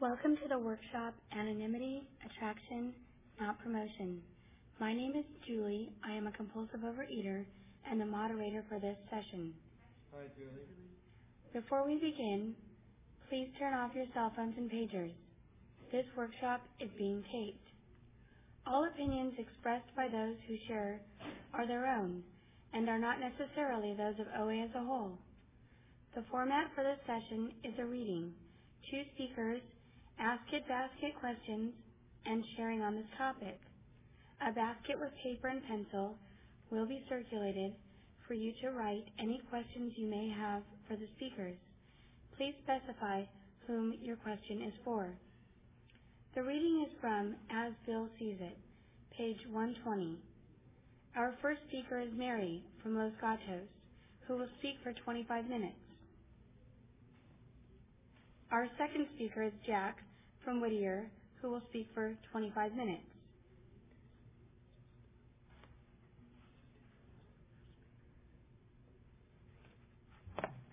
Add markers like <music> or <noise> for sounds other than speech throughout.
Welcome to the workshop Anonymity, Attraction, Not Promotion. My name is Julie. I am a compulsive overeater and the moderator for this session. Hi, Julie. Before we begin, please turn off your cell phones and pagers. This workshop is being taped. All opinions expressed by those who share are their own and are not necessarily those of OA as a whole. The format for this session is a reading, two speakers, ask it basket questions, and sharing on this topic. A basket with paper and pencil will be circulated for you to write any questions you may have for the speakers. Please specify whom your question is for. The reading is from As Bill Sees It, page 120. Our first speaker is Mary from Los Gatos, who will speak for 25 minutes. Our second speaker is Jack from Whittier, who will speak for 25 minutes.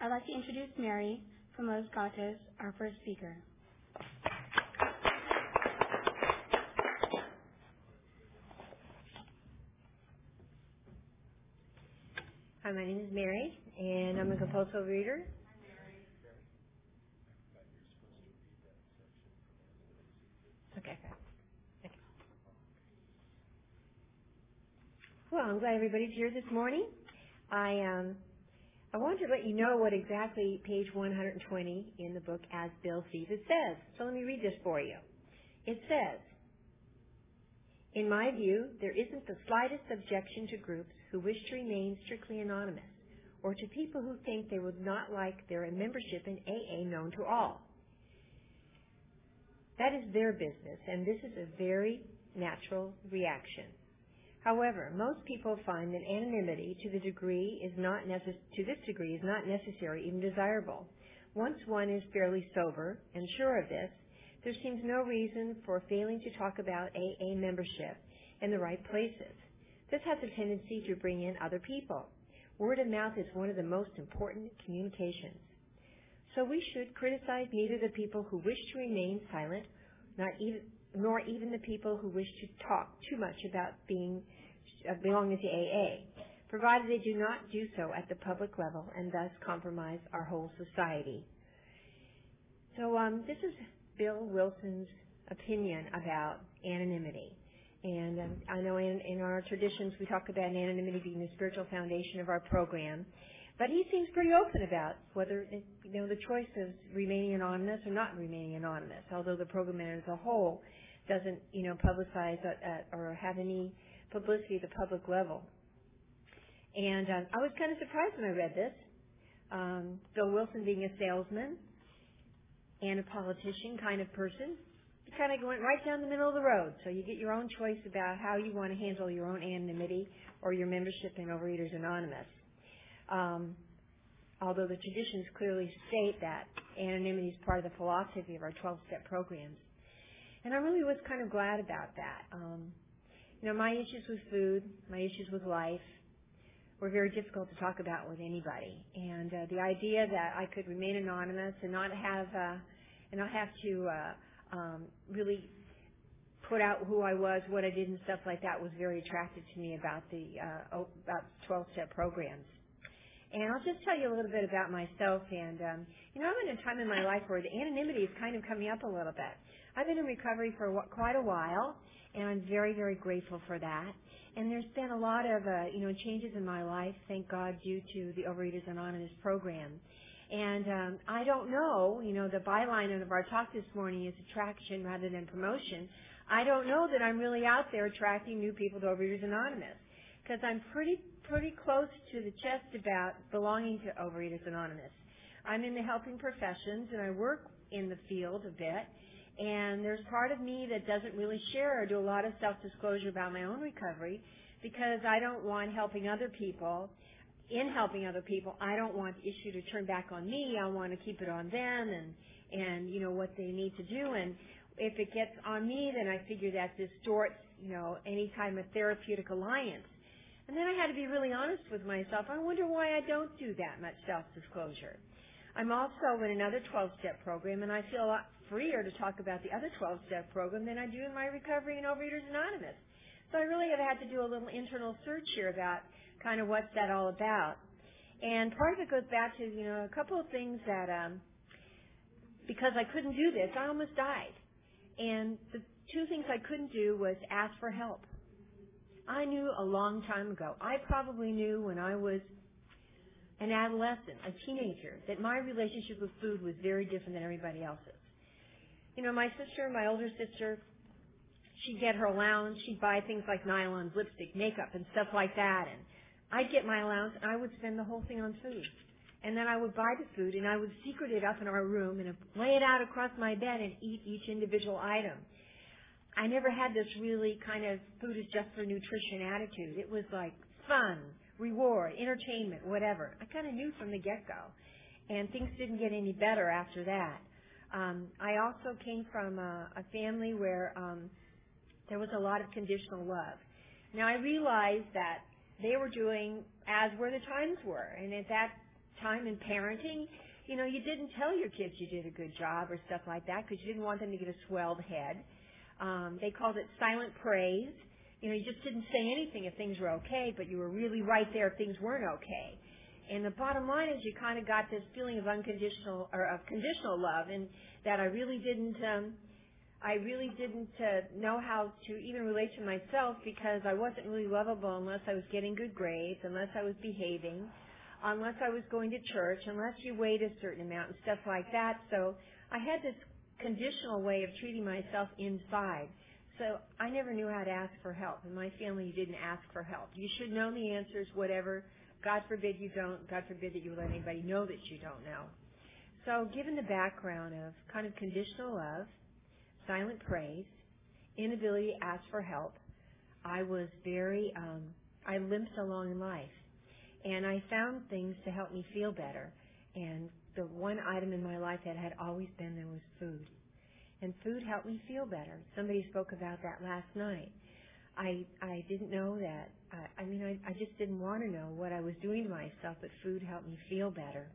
I'd like to introduce Mary from Los Gatos, our first speaker. Hi, my name is Mary, and I'm a compulsive reader. Okay, okay. Well, I'm glad everybody's here this morning. I um, I wanted to let you know what exactly page 120 in the book As Bill Sees It says. So let me read this for you. It says, in my view, there isn't the slightest objection to groups who wish to remain strictly anonymous or to people who think they would not like their membership in AA known to all. That is their business, and this is a very natural reaction. However, most people find that anonymity to the degree is not necess- to this degree is not necessary, even desirable. Once one is fairly sober and sure of this, there seems no reason for failing to talk about AA membership in the right places. This has a tendency to bring in other people. Word of mouth is one of the most important communications. So we should criticize neither the people who wish to remain silent, not even, nor even the people who wish to talk too much about being uh, belonging to AA, provided they do not do so at the public level and thus compromise our whole society. So um, this is Bill Wilson's opinion about anonymity. And um, I know in, in our traditions we talk about anonymity being the spiritual foundation of our program. But he seems pretty open about whether you know the choice of remaining anonymous or not remaining anonymous. Although the program as a whole doesn't you know publicize or have any publicity at the public level. And um, I was kind of surprised when I read this. Um, Bill Wilson being a salesman and a politician kind of person, he kind of went right down the middle of the road. So you get your own choice about how you want to handle your own anonymity or your membership in Overeaters Anonymous. Um, although the traditions clearly state that anonymity is part of the philosophy of our 12-step programs. And I really was kind of glad about that. Um, you know, my issues with food, my issues with life, were very difficult to talk about with anybody. And uh, the idea that I could remain anonymous and not have uh, and not have to uh, um, really put out who I was, what I did, and stuff like that was very attractive to me about the uh, about 12-step programs. And I'll just tell you a little bit about myself. And um, you know, I'm in a time in my life where the anonymity is kind of coming up a little bit. I've been in recovery for quite a while, and I'm very, very grateful for that. And there's been a lot of uh, you know changes in my life, thank God, due to the Overeaters Anonymous program. And um, I don't know, you know, the byline of our talk this morning is attraction rather than promotion. I don't know that I'm really out there attracting new people to Overeaters Anonymous because I'm pretty pretty close to the chest about belonging to Overeaters Anonymous. I'm in the helping professions and I work in the field a bit. And there's part of me that doesn't really share or do a lot of self-disclosure about my own recovery because I don't want helping other people. In helping other people, I don't want the issue to turn back on me. I want to keep it on them and, and, you know, what they need to do. And if it gets on me, then I figure that distorts, you know, any kind of therapeutic alliance. And then I had to be really honest with myself. I wonder why I don't do that much self-disclosure. I'm also in another 12-step program, and I feel a lot freer to talk about the other 12-step program than I do in my recovery in Overeaters Anonymous. So I really have had to do a little internal search here about kind of what's that all about. And part of it goes back to, you know, a couple of things that, um, because I couldn't do this, I almost died. And the two things I couldn't do was ask for help. I knew a long time ago. I probably knew when I was an adolescent, a teenager, that my relationship with food was very different than everybody else's. You know, my sister, my older sister, she'd get her allowance. She'd buy things like nylon, lipstick, makeup, and stuff like that. And I'd get my allowance, and I would spend the whole thing on food. And then I would buy the food, and I would secret it up in our room and lay it out across my bed and eat each individual item. I never had this really kind of food is just for nutrition attitude. It was like fun, reward, entertainment, whatever. I kind of knew from the get-go. And things didn't get any better after that. Um, I also came from a, a family where um, there was a lot of conditional love. Now I realized that they were doing as where the times were, and at that time in parenting, you know, you didn't tell your kids you did a good job or stuff like that because you didn't want them to get a swelled head. Um, they called it silent praise. You know, you just didn't say anything if things were okay, but you were really right there if things weren't okay. And the bottom line is you kind of got this feeling of unconditional or of conditional love and that I really didn't um I really didn't uh, know how to even relate to myself because I wasn't really lovable unless I was getting good grades, unless I was behaving, unless I was going to church, unless you weighed a certain amount and stuff like that. So I had this conditional way of treating myself inside. So I never knew how to ask for help. In my family, didn't ask for help. You should know the answers, whatever. God forbid you don't. God forbid that you let anybody know that you don't know. So given the background of kind of conditional love, silent praise, inability to ask for help, I was very, um, I limped along in life. And I found things to help me feel better. And the one item in my life that had always been there was food. And food helped me feel better. Somebody spoke about that last night. I I didn't know that. I, I mean, I, I just didn't want to know what I was doing to myself, but food helped me feel better.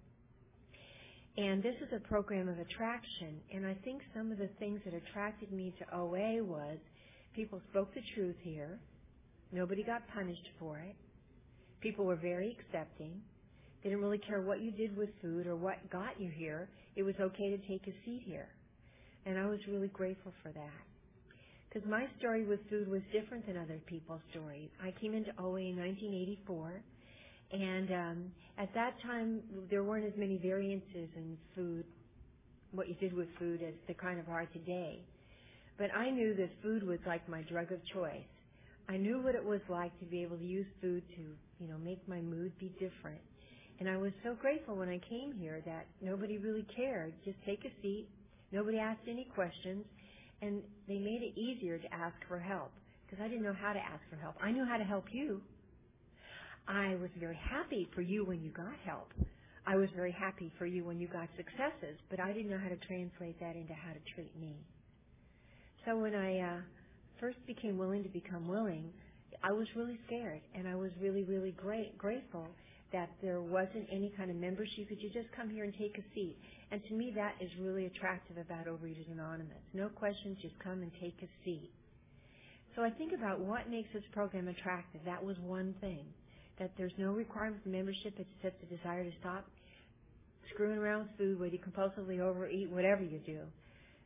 And this is a program of attraction. And I think some of the things that attracted me to OA was people spoke the truth here. Nobody got punished for it. People were very accepting. They didn't really care what you did with food or what got you here. It was okay to take a seat here. And I was really grateful for that. Because my story with food was different than other people's stories. I came into OA in 1984, and um, at that time there weren't as many variances in food, what you did with food, as there kind of are today. But I knew that food was like my drug of choice. I knew what it was like to be able to use food to, you know, make my mood be different. And I was so grateful when I came here that nobody really cared. Just take a seat. Nobody asked any questions. And they made it easier to ask for help because I didn't know how to ask for help. I knew how to help you. I was very happy for you when you got help. I was very happy for you when you got successes, but I didn't know how to translate that into how to treat me. So when I uh, first became willing to become willing, I was really scared, and I was really, really great, grateful that there wasn't any kind of membership. Could you just come here and take a seat? And to me, that is really attractive about Overeaters Anonymous. No questions, just come and take a seat. So I think about what makes this program attractive. That was one thing. That there's no requirement for membership except the desire to stop screwing around with food, whether you compulsively overeat, whatever you do.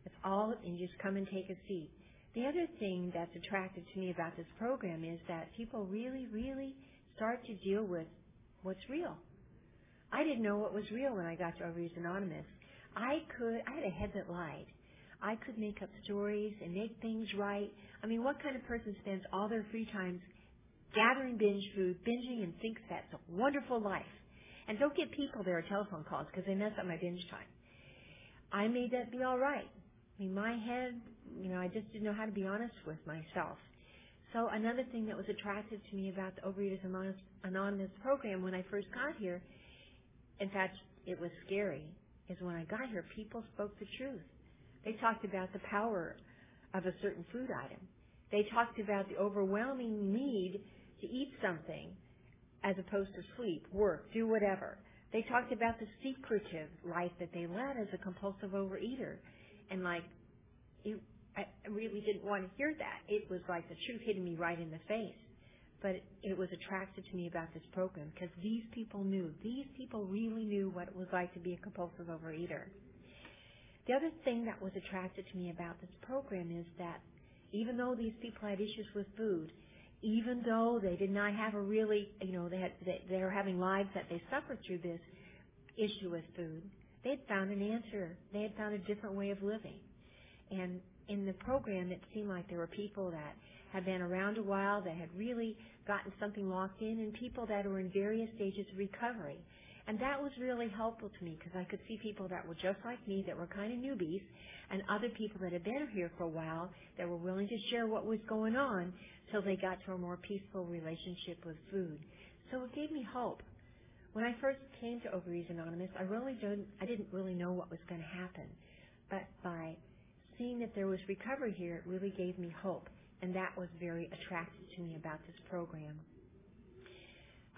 It's all, and you just come and take a seat. The other thing that's attractive to me about this program is that people really, really start to deal with what's real. I didn't know what was real when I got to Overeaters Anonymous. I could, I had a head that lied. I could make up stories and make things right. I mean, what kind of person spends all their free times gathering binge food, binging, and thinks that's a wonderful life? And don't get people there telephone calls because they mess up my binge time. I made that be all right. I mean, my head, you know, I just didn't know how to be honest with myself. So another thing that was attractive to me about the Overeaters Anonymous program when I first got here, in fact, it was scary, is when I got here, people spoke the truth. They talked about the power of a certain food item. They talked about the overwhelming need to eat something as opposed to sleep, work, do whatever. They talked about the secretive life that they led as a compulsive overeater. And like, it, I really didn't want to hear that. It was like the truth hitting me right in the face. But it was attractive to me about this program because these people knew, these people really knew what it was like to be a compulsive overeater. The other thing that was attractive to me about this program is that even though these people had issues with food, even though they did not have a really, you know, they had, they, they were having lives that they suffered through this issue with food, they had found an answer. They had found a different way of living. And in the program, it seemed like there were people that had been around a while, that had really gotten something locked in, and people that were in various stages of recovery. And that was really helpful to me because I could see people that were just like me, that were kind of newbies, and other people that had been here for a while that were willing to share what was going on till they got to a more peaceful relationship with food. So it gave me hope. When I first came to Overeaters Anonymous, I really didn't, I didn't really know what was going to happen. But by seeing that there was recovery here, really gave me hope. And that was very attractive to me about this program.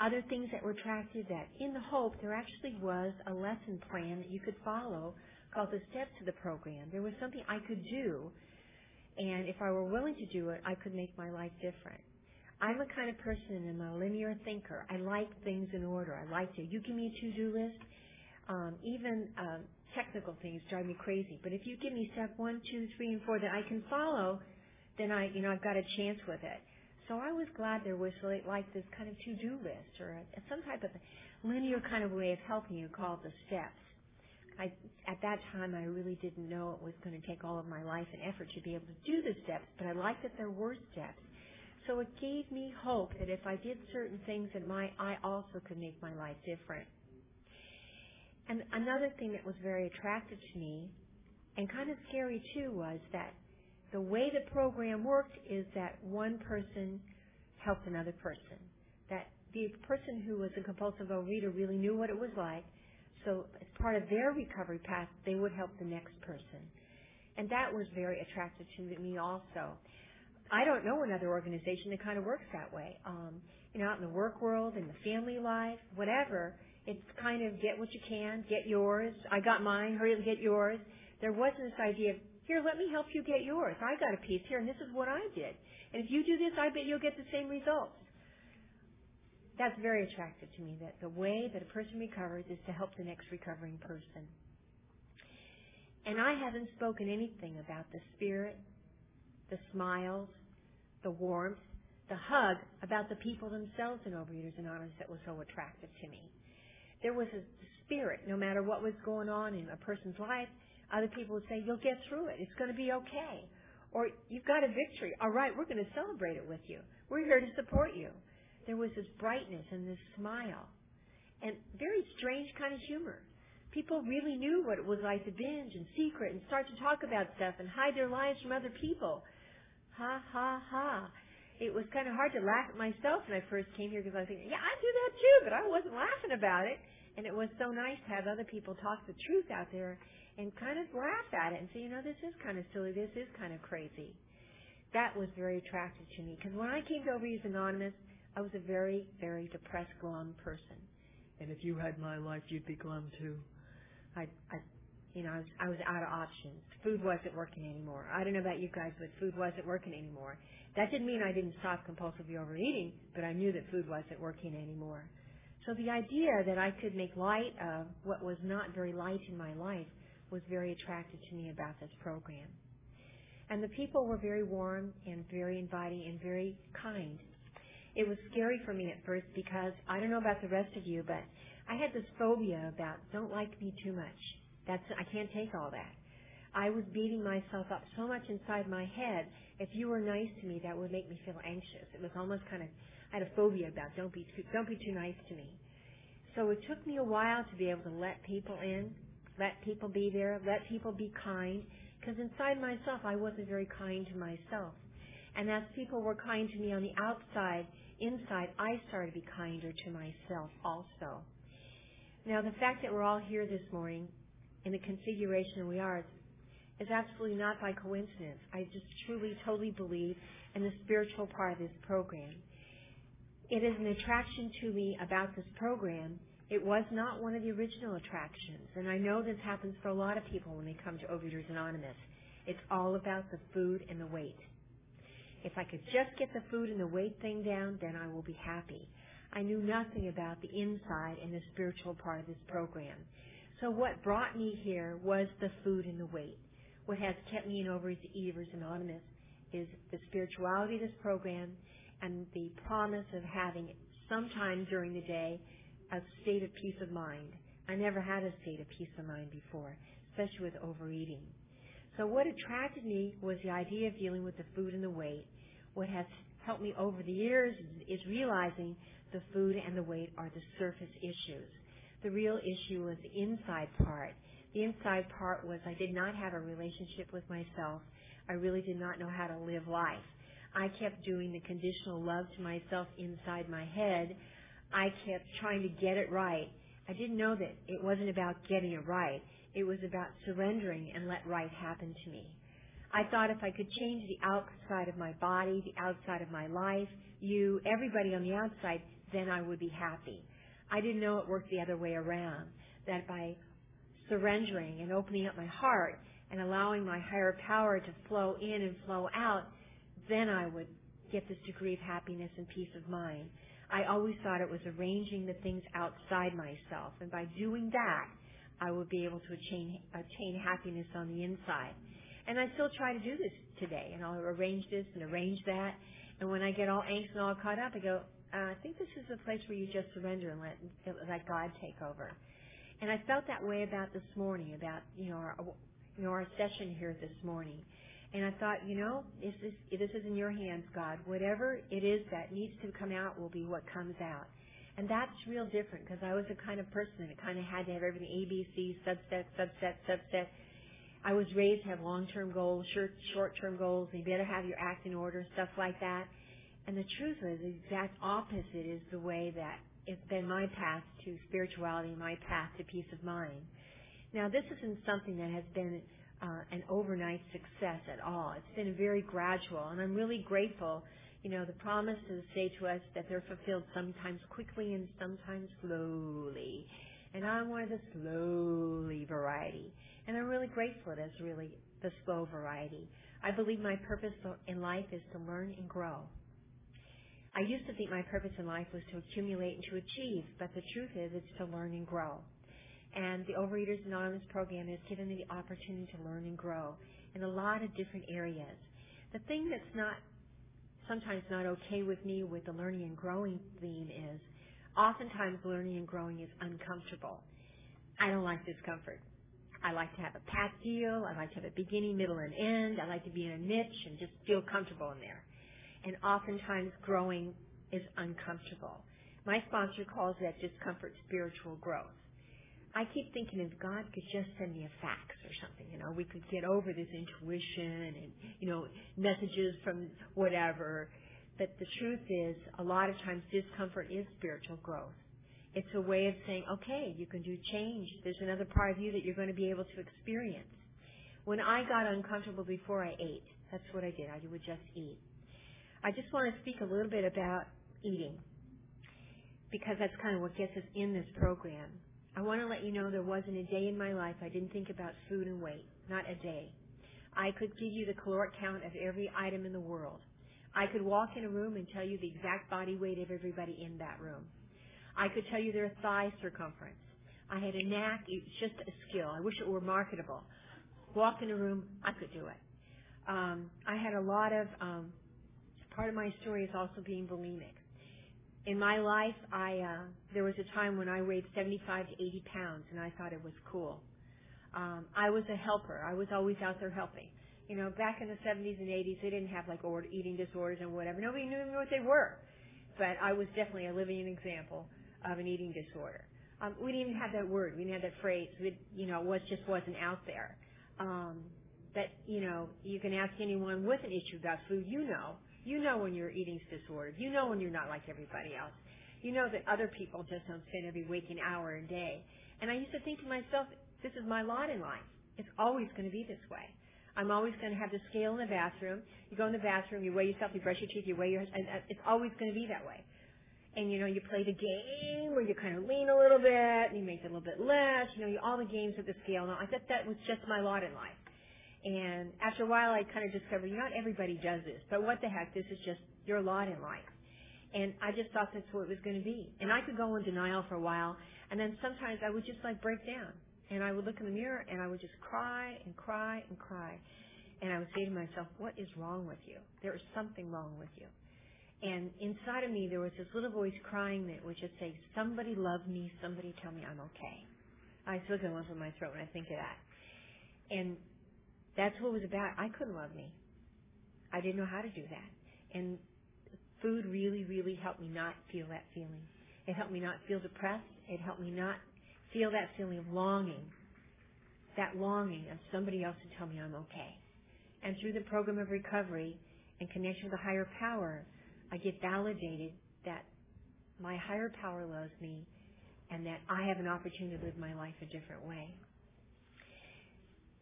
Other things that were attractive that in the Hope, there actually was a lesson plan that you could follow called the steps of the program. There was something I could do, and if I were willing to do it, I could make my life different. I'm a kind of person, I'm a linear thinker. I like things in order. I like to, you give me a to-do list, um, even um, technical things drive me crazy. But if you give me step one, two, three, and four that I can follow, then I, you know, I've got a chance with it. So I was glad there was like this kind of to-do list or a, some type of linear kind of way of helping you called the steps. I, at that time, I really didn't know it was going to take all of my life and effort to be able to do the steps, but I liked that there were steps. So it gave me hope that if I did certain things, that my I also could make my life different. And another thing that was very attractive to me, and kind of scary too, was that the way the program worked is that one person helped another person. That the person who was a compulsive overeater really knew what it was like. So as part of their recovery path, they would help the next person. And that was very attractive to me also. I don't know another organization that kind of works that way. Um, you know, out in the work world, in the family life, whatever, it's kind of get what you can, get yours. I got mine, hurry up and get yours. There wasn't this idea of here, let me help you get yours. I got a piece here, and this is what I did. And if you do this, I bet you'll get the same results. That's very attractive to me, that the way that a person recovers is to help the next recovering person. And I haven't spoken anything about the spirit, the smiles, the warmth, the hug about the people themselves in Overeaters Anonymous that was so attractive to me. There was a spirit, no matter what was going on in a person's life, other people would say, you'll get through it. It's going to be okay. Or you've got a victory. All right, we're going to celebrate it with you. We're here to support you. There was this brightness and this smile and very strange kind of humor. People really knew what it was like to binge and secret and start to talk about stuff and hide their lives from other people. Ha ha ha. It was kind of hard to laugh at myself when I first came here because I was thinking, yeah, I do that too, but I wasn't laughing about it. And it was so nice to have other people talk the truth out there and kind of laugh at it and say, you know, this is kind of silly. This is kind of crazy. That was very attractive to me because when I came to Overeaters Anonymous, I was a very, very depressed, glum person. And if you had my life, you'd be glum too. I, I, you know, I was, I was out of options. Food wasn't working anymore. I don't know about you guys, but food wasn't working anymore. That didn't mean I didn't stop compulsively overeating, but I knew that food wasn't working anymore. So the idea that I could make light of what was not very light in my life was very attractive to me about this program. And the people were very warm and very inviting and very kind. It was scary for me at first because I don't know about the rest of you, but I had this phobia about don't like me too much. That's I can't take all that. I was beating myself up so much inside my head. If you were nice to me, that would make me feel anxious. It was almost kind of I had a phobia about don't be too, don't be too nice to me. So it took me a while to be able to let people in let people be there. Let people be kind. Because inside myself, I wasn't very kind to myself. And as people were kind to me on the outside, inside, I started to be kinder to myself also. Now, the fact that we're all here this morning in the configuration we are is absolutely not by coincidence. I just truly, totally believe in the spiritual part of this program. It is an attraction to me about this program It was not one of the original attractions, and I know this happens for a lot of people when they come to Overeaters Anonymous. It's all about the food and the weight. If I could just get the food and the weight thing down, then I will be happy. I knew nothing about the inside and the spiritual part of this program. So what brought me here was the food and the weight. What has kept me in Overeaters Anonymous is the spirituality of this program and the promise of having sometime during the day a state of peace of mind. I never had a state of peace of mind before, especially with overeating. So what attracted me was the idea of dealing with the food and the weight. What has helped me over the years is realizing the food and the weight are the surface issues. The real issue was the inside part. The inside part was I did not have a relationship with myself. I really did not know how to live life. I kept doing the conditional love to myself inside my head. I kept trying to get it right. I didn't know that it wasn't about getting it right. It was about surrendering and let right happen to me. I thought if I could change the outside of my body, the outside of my life, you, everybody on the outside, then I would be happy. I didn't know it worked the other way around. That by surrendering and opening up my heart and allowing my higher power to flow in and flow out, then I would get this degree of happiness and peace of mind. I always thought it was arranging the things outside myself, and by doing that, I would be able to attain, attain happiness on the inside. And I still try to do this today, and I'll arrange this and arrange that. And when I get all anxious and all caught up, I go, uh, I think this is a place where you just surrender and let let God take over. And I felt that way about this morning, about you know our you know our session here this morning. And I thought, you know, this is this is in your hands, God. Whatever it is that needs to come out will be what comes out. And that's real different because I was the kind of person that kind of had to have everything A, B, C, subset, subset, subset. I was raised to have long-term goals, short, short-term goals. You better have your act in order, stuff like that. And the truth is, the exact opposite is the way that it's been my path to spirituality, my path to peace of mind. Now, this isn't something that has been uh, an overnight success at all. It's been very gradual, and I'm really grateful. You know, the promises say to us that they're fulfilled sometimes quickly and sometimes slowly. And I'm one of the slowly variety. And I'm really grateful that's really the slow variety. I believe my purpose in life is to learn and grow. I used to think my purpose in life was to accumulate and to achieve, but the truth is it's to learn and grow. And the Overeaters Anonymous program has given me the opportunity to learn and grow in a lot of different areas. The thing that's not sometimes not okay with me with the learning and growing theme is oftentimes learning and growing is uncomfortable. I don't like discomfort. I like to have a path deal. I like to have a beginning, middle, and end. I like to be in a niche and just feel comfortable in there. And oftentimes growing is uncomfortable. My sponsor calls that discomfort spiritual growth. I keep thinking if God could just send me a fax or something, you know, we could get over this intuition and, you know, messages from whatever. But the truth is, a lot of times discomfort is spiritual growth. It's a way of saying, okay, you can do change. There's another part of you that you're going to be able to experience. When I got uncomfortable before I ate, that's what I did. I would just eat. I just want to speak a little bit about eating because that's kind of what gets us in this program. I want to let you know there wasn't a day in my life I didn't think about food and weight. Not a day. I could give you the caloric count of every item in the world. I could walk in a room and tell you the exact body weight of everybody in that room. I could tell you their thigh circumference. I had a knack, it's just a skill. I wish it were marketable. Walk in a room, I could do it. Um, I had a lot of, um, part of my story is also being bulimic in my life, I uh, there was a time when I weighed 75 to 80 pounds, and I thought it was cool. Um, I was a helper. I was always out there helping. You know, back in the 70s and 80s, they didn't have like order, eating disorders and whatever. Nobody knew what they were. But I was definitely a living example of an eating disorder. Um, we didn't even have that word. We didn't have that phrase. We, you know, it was just wasn't out there. Um, that you know, you can ask anyone with an issue about food. You know, you know when your eating's disordered. You know when you're not like everybody else. You know that other people just don't spend every waking hour a day. And I used to think to myself, this is my lot in life. It's always going to be this way. I'm always going to have the scale in the bathroom. You go in the bathroom, you weigh yourself, you brush your teeth, you weigh your, and it's always going to be that way. and you know you play the game where you kind of lean a little bit and you make it a little bit less. You know, you, all the games with the scale. Now I thought that was just my lot in life. And after a while, I kind of discovered not everybody does this, but what the heck, this is just your lot in life. And I just thought that's what it was going to be. And I could go in denial for a while, and then sometimes I would just like break down. And I would look in the mirror and I would just cry and cry and cry. And I would say to myself, what is wrong with you? There is something wrong with you. And inside of me, there was this little voice crying that would just say, somebody love me, somebody tell me I'm okay. I still get one from my throat when I think of that. And that's what it was about. I couldn't love me. I didn't know how to do that. And food really, really helped me not feel that feeling. It helped me not feel depressed. It helped me not feel that feeling of longing, that longing of somebody else to tell me I'm okay. And through the program of recovery and connection with a higher power, I get validated that my higher power loves me and that I have an opportunity to live my life a different way.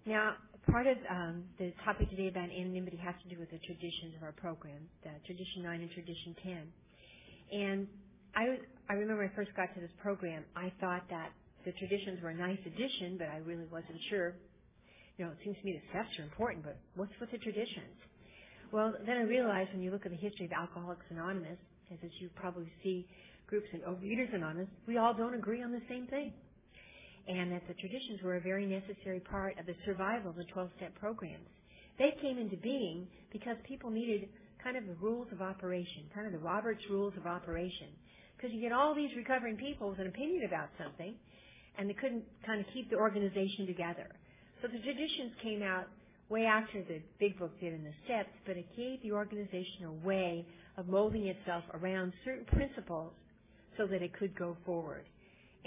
Now, part of um, the topic today about anonymity has to do with the traditions of our program, the Tradition 9 and Tradition 10. And I, I remember when I first got to this program, I thought that the traditions were a nice addition, but I really wasn't sure. You know, it seems to me the steps are important, but what's with the traditions? Well, then I realized when you look at the history of Alcoholics Anonymous, as you probably see groups in Overeaters Anonymous, we all don't agree on the same thing. And that the traditions were a very necessary part of the survival of the 12-step programs. They came into being because people needed kind of the rules of operation, kind of the Roberts rules of operation. Because you get all these recovering people with an opinion about something, and they couldn't kind of keep the organization together. So the traditions came out way after the big book did in the steps, but it gave the organization a way of molding itself around certain principles so that it could go forward.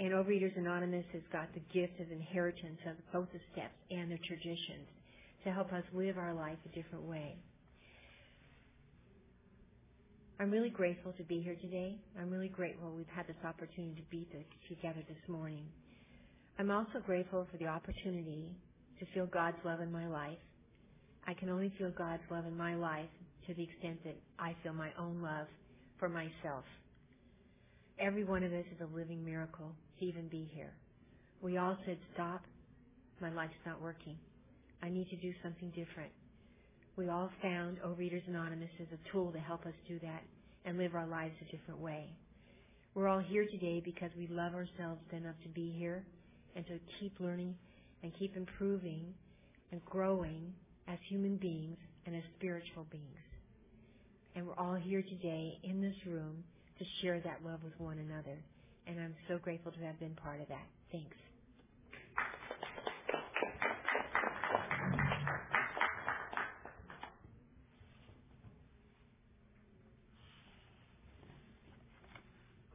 And Overeaters Anonymous has got the gift of inheritance of both the steps and the traditions to help us live our life a different way. I'm really grateful to be here today. I'm really grateful we've had this opportunity to be together this morning. I'm also grateful for the opportunity to feel God's love in my life I can only feel God's love in my life to the extent that I feel my own love for myself. Every one of us is a living miracle even be here. We all said, stop. My life's not working. I need to do something different. We all found Overeaters Anonymous as a tool to help us do that and live our lives a different way. We're all here today because we love ourselves enough to be here and to keep learning and keep improving and growing as human beings and as spiritual beings. And we're all here today in this room to share that love with one another. And I'm so grateful to have been part of that. Thanks.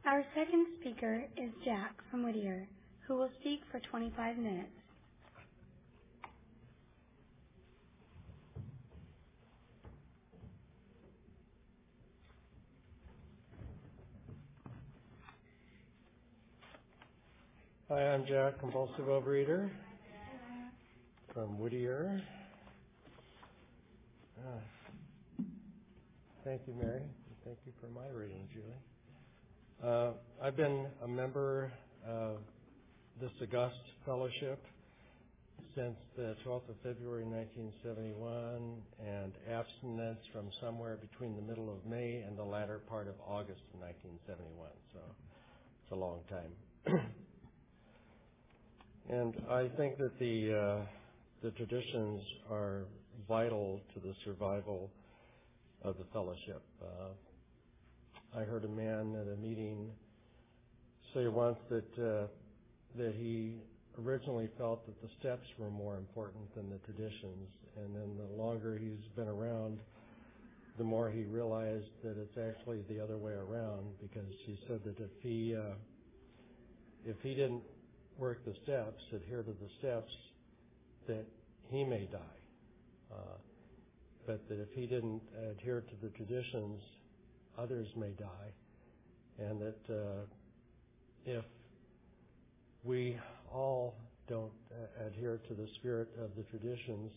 Our second speaker is Jack from Whittier, who will speak for 25 minutes. Hi, I'm Jack, compulsive overeater from Whittier. Uh, thank you, Mary. Thank you for my reading, Julie. Uh, I've been a member of this august fellowship since the 12th of February 1971 and abstinence from somewhere between the middle of May and the latter part of August of 1971. So it's a long time. <clears throat> And I think that the uh, the traditions are vital to the survival of the fellowship. Uh, I heard a man at a meeting say once that uh, that he originally felt that the steps were more important than the traditions, and then the longer he's been around, the more he realized that it's actually the other way around. Because he said that if he uh, if he didn't work the steps, adhere to the steps, that he may die. Uh, but that if he didn't adhere to the traditions, others may die. And that uh, if we all don't adhere to the spirit of the traditions,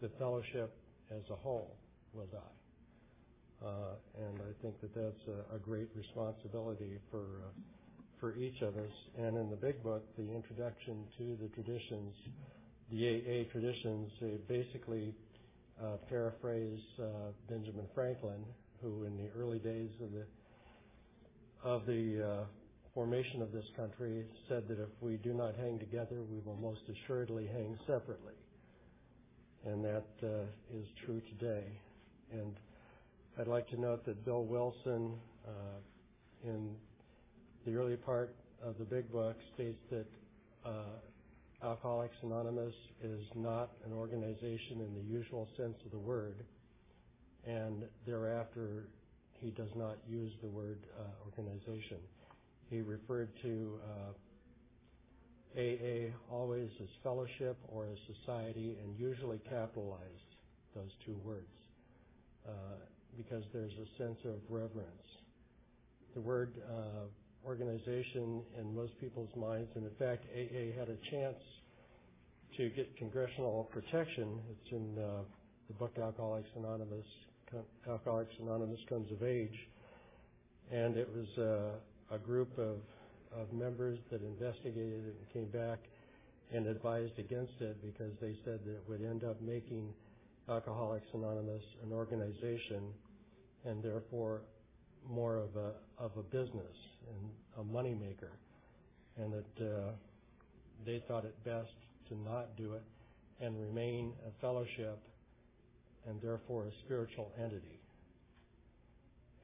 the fellowship as a whole will die. Uh, and I think that that's a, a great responsibility for uh, for each of us. And in the big book, the introduction to the traditions, the AA traditions, they basically uh, paraphrase uh, Benjamin Franklin, who in the early days of the of the uh, formation of this country said that if we do not hang together, we will most assuredly hang separately. And that uh, is true today. And I'd like to note that Bill Wilson, uh, in the early part of the big book, states that uh, Alcoholics Anonymous is not an organization in the usual sense of the word, and thereafter he does not use the word uh, organization. He referred to uh, AA always as fellowship or as society and usually capitalized those two words uh, because there's a sense of reverence. The word uh, organization in most people's minds, and in fact, AA had a chance to get congressional protection. It's in uh, the book Alcoholics Anonymous. Alcoholics Anonymous comes of age, and it was uh, a group of of members that investigated it and came back and advised against it because they said that it would end up making Alcoholics Anonymous an organization and therefore more of a of a business and a moneymaker, and that uh, they thought it best to not do it and remain a fellowship and therefore a spiritual entity.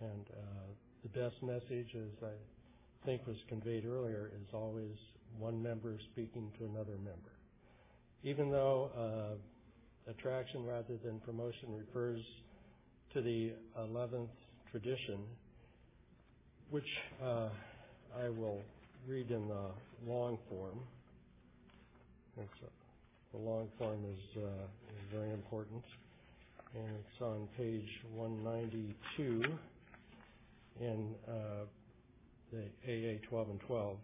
And uh, the best message, as I think was conveyed earlier, is always one member speaking to another member. Even though uh, attraction rather than promotion refers to the 11th tradition, which uh, I will read in the long form. Uh, the long form is, uh, is very important, and it's on page 192 in uh, the AA 12 and 12.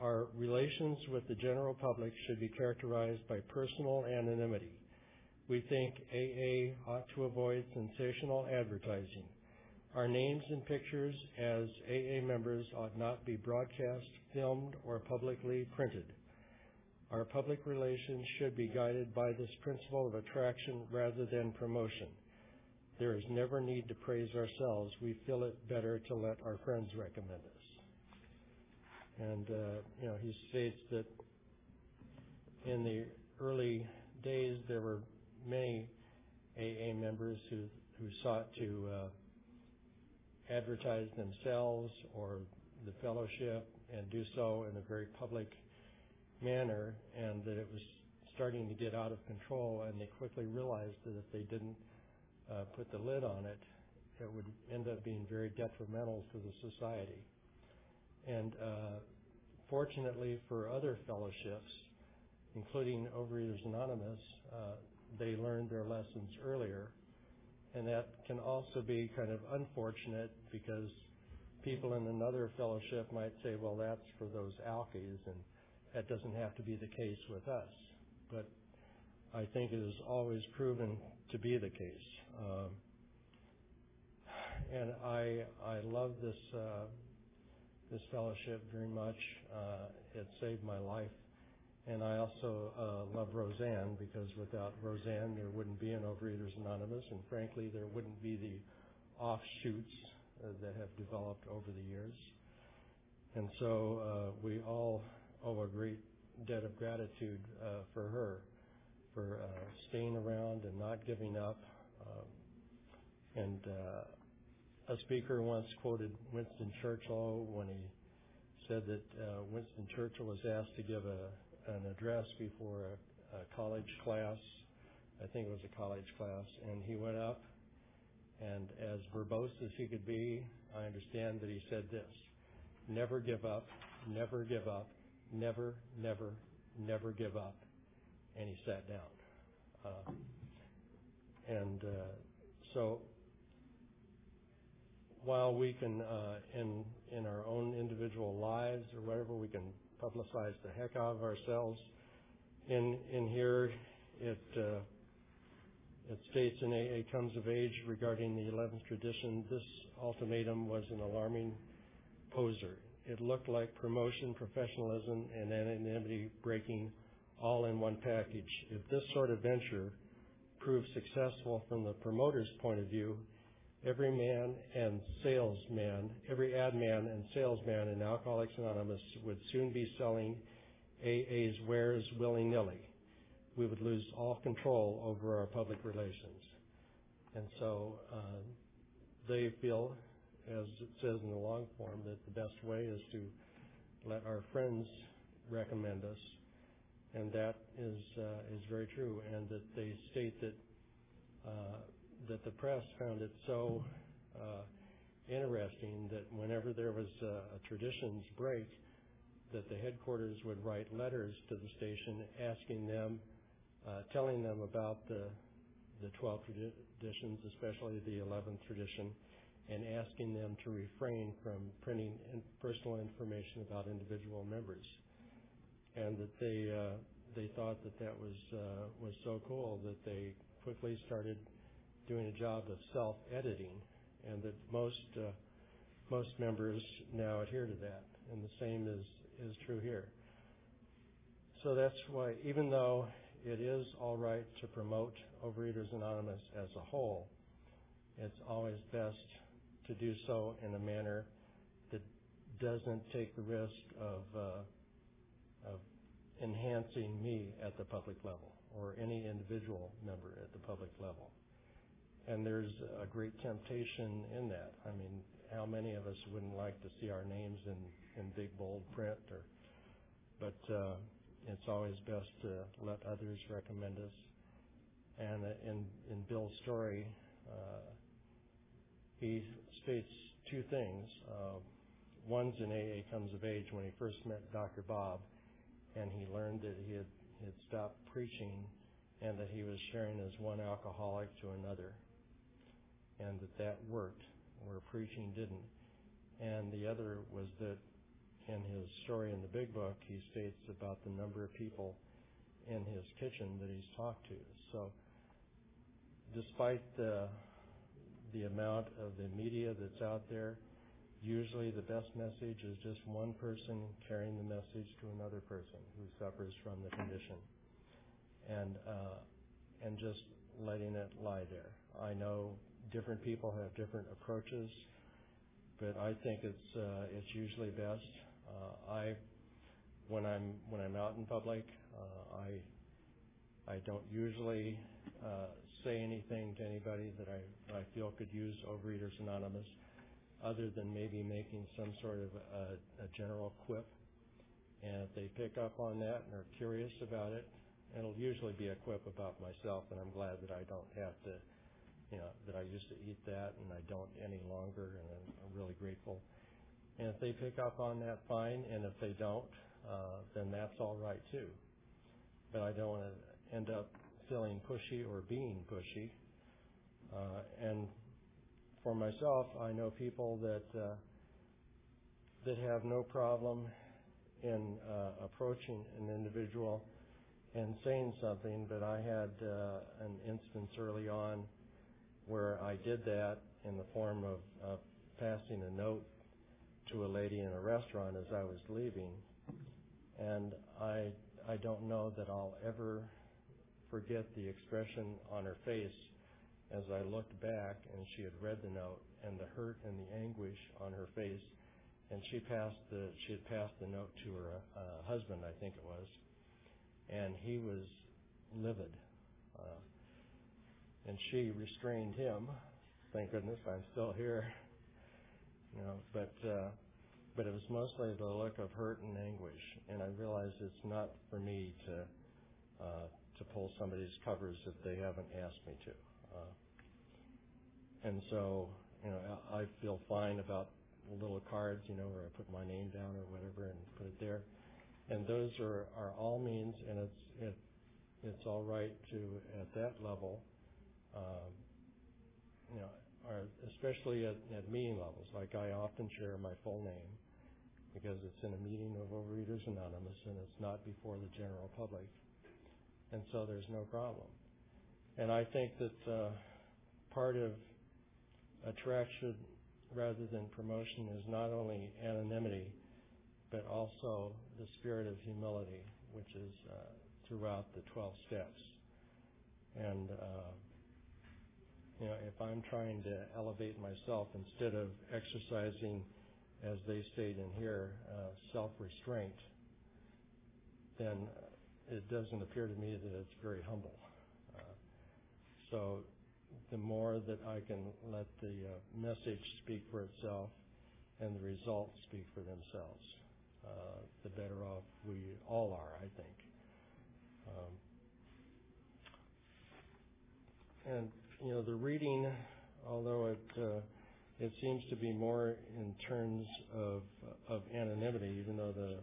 Our relations with the general public should be characterized by personal anonymity. We think AA ought to avoid sensational advertising. Our names and pictures as AA members ought not be broadcast, filmed, or publicly printed. Our public relations should be guided by this principle of attraction rather than promotion. There is never need to praise ourselves. We feel it better to let our friends recommend us. And, uh, you know, he states that in the early days there were many AA members who, who sought to uh, advertise themselves or the fellowship and do so in a very public manner, and that it was starting to get out of control, and they quickly realized that if they didn't uh, put the lid on it, it would end up being very detrimental to the society. And uh, fortunately for other fellowships, including Overeaters Anonymous, uh, they learned their lessons earlier and that can also be kind of unfortunate because people in another fellowship might say, well, that's for those alkies, and that doesn't have to be the case with us. But I think it has always proven to be the case. Um, and I I love this uh, this fellowship very much. Uh, it saved my life and I also uh, love Rozanne because without Rozanne, there wouldn't be an Overeaters Anonymous, and frankly, there wouldn't be the offshoots uh, that have developed over the years. And so uh, we all owe a great debt of gratitude uh, for her, for uh, staying around and not giving up. Um, and uh, a speaker once quoted Winston Churchill when he said that uh, Winston Churchill was asked to give a an address before a, a college class. I think it was a college class, and he went up, and as verbose as he could be, I understand that he said this: "Never give up, never give up, never, never, never give up." And he sat down. Uh, and uh, so, while we can, uh, in in our own individual lives or whatever, we can publicize the heck out of ourselves. In in here, it uh, it's states in AA Comes of Age regarding the 11th tradition, this ultimatum was an alarming poser. It looked like promotion, professionalism, and anonymity breaking all in one package. If this sort of venture proved successful from the promoter's point of view, every man and salesman, every ad man and salesman in Alcoholics Anonymous would soon be selling AA's wares willy-nilly. We would lose all control over our public relations. And so uh, they feel, as it says in the long form, that the best way is to let our friends recommend us, and that is uh, is very true. And that they state that uh, that the press found it so uh, interesting that whenever there was a, traditions break, that the headquarters would write letters to the station asking them, uh, telling them about the the 12 traditions, especially the 11th tradition, and asking them to refrain from printing in personal information about individual members, and that they uh, they thought that that was uh, was so cool that they quickly started doing a job of self-editing, and that most uh, most members now adhere to that, and the same is is true here. So that's why, even though it is all right to promote Overeaters Anonymous as a whole, it's always best to do so in a manner that doesn't take the risk of uh, of enhancing me at the public level or any individual member at the public level. And there's a great temptation in that. I mean, how many of us wouldn't like to see our names in, in big bold print or but uh, it's always best to let others recommend us. And uh, in in Bill's story, uh, he states two things. Uh, one's in AA comes of age when he first met Dr. Bob, and he learned that he had, he had stopped preaching and that he was sharing as one alcoholic to another, and that that worked where preaching didn't. And the other was that in his story in the big book, he states about the number of people in his kitchen that he's talked to. So, despite the the amount of the media that's out there, usually the best message is just one person carrying the message to another person who suffers from the condition, and uh, and just letting it lie there. I know different people have different approaches, but I think it's uh, it's usually best. Uh, I when I'm when I'm out in public, uh, I I don't usually uh, say anything to anybody that I, I feel could use Overeaters Anonymous, other than maybe making some sort of a, a general quip. And if they pick up on that and are curious about it, it'll usually be a quip about myself, and I'm glad that I don't have to, you know, that I used to eat that and I don't any longer, and I'm, really grateful. And if they pick up on that, fine. And if they don't, uh, then that's all right too. But I don't want to end up feeling pushy or being pushy. Uh, and for myself, I know people that uh, that have no problem in uh, approaching an individual and saying something. But I had uh, an instance early on where I did that in the form of, of passing a note to a lady in a restaurant as I was leaving, and I I don't know that I'll ever forget the expression on her face as I looked back and she had read the note and the hurt and the anguish on her face. And she passed the she had passed the note to her uh, husband I think it was. And he was livid uh, and she restrained him thank goodness I'm still here you know but uh, but it was mostly the look of hurt and anguish and I realized it's not for me to uh, to pull somebody's covers if they haven't asked me to. Uh, and so, you know, I feel fine about little cards, you know, where I put my name down or whatever and put it there. And those are, are all means, and it's it, it's all right to at that level, um, you know, or especially at, at meeting levels. Like I often share my full name because it's in a meeting of Overeaters Anonymous and it's not before the general public and so there's no problem. And I think that uh, part of attraction rather than promotion is not only anonymity, but also the spirit of humility, which is uh, throughout the 12 steps. And uh, you know, if I'm trying to elevate myself instead of exercising, as they state in here, uh, self-restraint, then it doesn't appear to me that it's very humble. Uh, so the more that I can let the uh, message speak for itself and the results speak for themselves, uh, the better off we all are, I think. Um, and you know, the reading, although it uh, it seems to be more in terms of of anonymity, even though the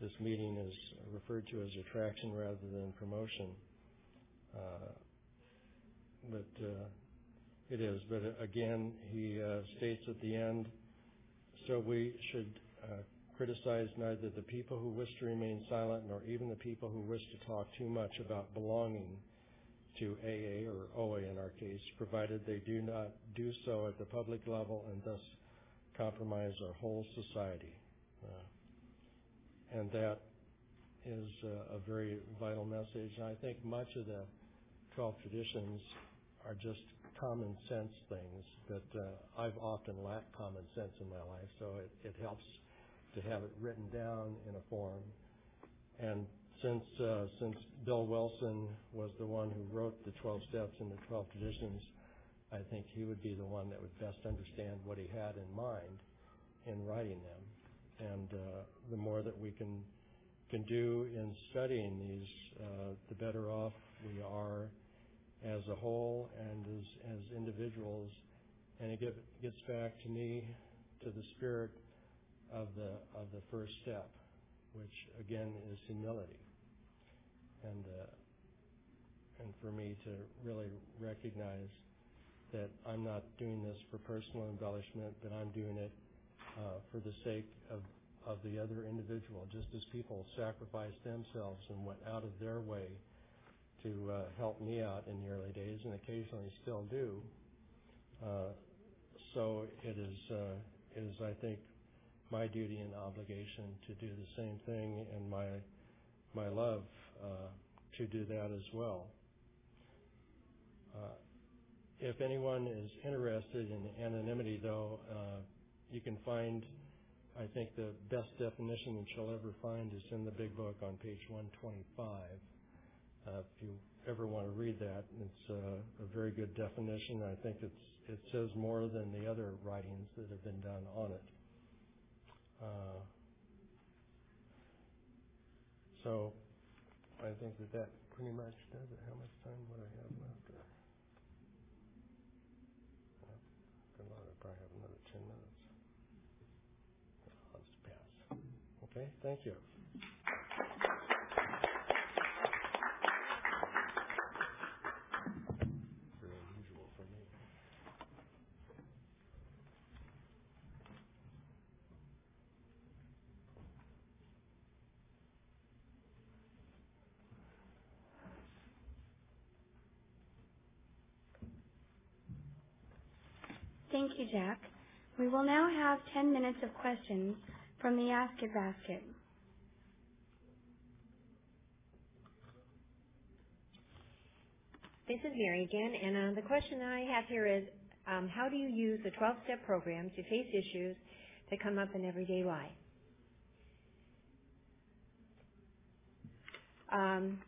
this meeting is referred to as attraction rather than promotion. Uh, but uh, it is. But uh, again, he uh, states at the end, so we should uh, criticize neither the people who wish to remain silent nor even the people who wish to talk too much about belonging to AA or OA in our case, provided they do not do so at the public level and thus compromise our whole society. Uh, and that is uh, a very vital message. And I think much of the 12 traditions are just common sense things that uh, I've often lacked common sense in my life, so it, it helps to have it written down in a form. And since uh, since Bill Wilson was the one who wrote the 12 steps and the 12 traditions, I think he would be the one that would best understand what he had in mind in writing them. And uh, the more that we can can do in studying these, uh, the better off we are as a whole and as as individuals. And it get, gets back to me to the spirit of the of the first step, which again is humility and uh, and for me to really recognize that I'm not doing this for personal embellishment, but I'm doing it uh, for the sake of of the other individual, just as people sacrificed themselves and went out of their way to uh, help me out in the early days, and occasionally still do. Uh, so it is, uh, it is, I think, my duty and obligation to do the same thing, and my my love uh, to do that as well. Uh, if anyone is interested in anonymity, though, uh, you can find, I think, the best definition that you'll ever find is in the big book on page 125. If you ever want to read that, it's a very good definition. I think it says more than the other writings that have been done on it. So I think that that pretty much does it. How much time would I have left? Good Lord, I probably have another 10 minutes. I'll just pass. Okay, thank you. Thank you, Jack. We will now have 10 minutes of questions from the Ask It basket. This is Mary again, and uh, the question I have here is, um, how do you use the 12-step program to face issues that come up in everyday life? Um,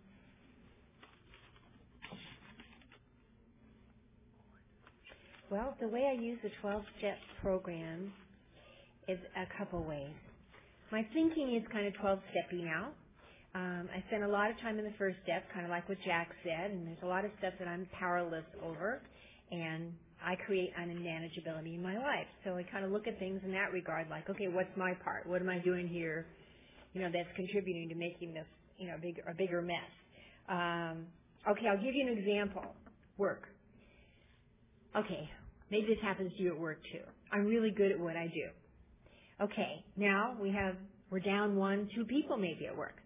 Well, the way I use the 12-step program is a couple ways. My thinking is kind of 12-stepping out. Um, I spend a lot of time in the first step, kind of like what Jack said, and there's a lot of stuff that I'm powerless over, and I create unmanageability in my life. So I kind of look at things in that regard, like, okay, what's my part? What am I doing here? You know, that's contributing to making this, you know, big, a bigger mess. Um, okay, I'll give you an example. Work. Okay, Maybe this happens to you at work too. I'm really good at what I do. Okay, now we have, we're down one, two people maybe at work.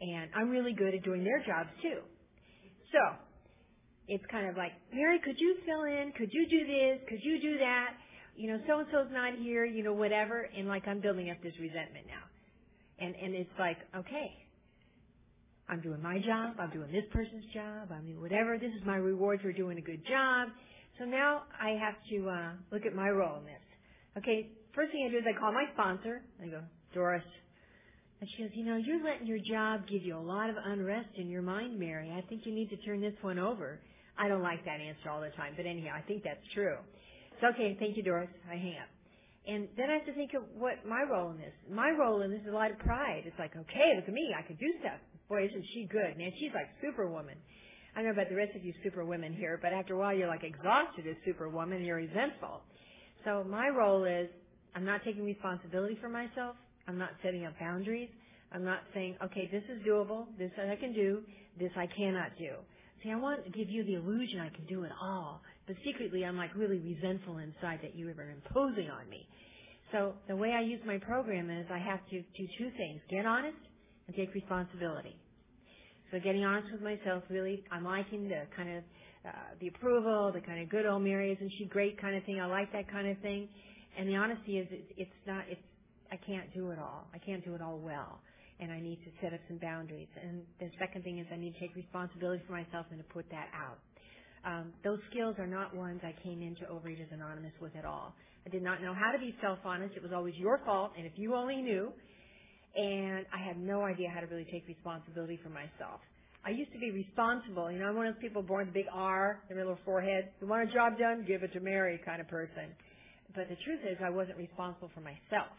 And I'm really good at doing their jobs too. So, it's kind of like, Mary, could you fill in? Could you do this? Could you do that? You know, so and so's not here, you know, whatever. And like I'm building up this resentment now. And and it's like, okay, I'm doing my job, I'm doing this person's job, I mean whatever, this is my reward for doing a good job. So now I have to uh look at my role in this. Okay, first thing I do is I call my sponsor. I go, Doris. And she goes, you know, you're letting your job give you a lot of unrest in your mind, Mary. I think you need to turn this one over. I don't like that answer all the time, but anyhow, I think that's true. It's okay, thank you, Doris. I hang up. And then I have to think of what my role in this. My role in this is a lot of pride. It's like, okay, look at me, I can do stuff. Boy, isn't she good, man? She's like superwoman. I don't know about the rest of you superwomen here, but after a while you're like exhausted as superwoman you're resentful. So my role is I'm not taking responsibility for myself. I'm not setting up boundaries. I'm not saying, okay, this is doable, this I can do, this I cannot do. See, I want to give you the illusion I can do it all, but secretly I'm like really resentful inside that you are imposing on me. So the way I use my program is I have to do two things: get honest and take responsibility. So getting honest with myself, really, I'm liking the kind of uh, the approval, the kind of good old Mary, isn't she great kind of thing. I like that kind of thing. And the honesty is, it's, it's not, it's, I can't do it all. I can't do it all well. And I need to set up some boundaries. And the second thing is I need to take responsibility for myself and to put that out. Um, those skills are not ones I came into Overeaters Anonymous with at all. I did not know how to be self-honest. It was always your fault, and if you only knew. And I had no idea how to really take responsibility for myself. I used to be responsible. You know, I'm one of those people born with a big R, in the middle of forehead. You want a job done? Give it to Mary kind of person. But the truth is, I wasn't responsible for myself.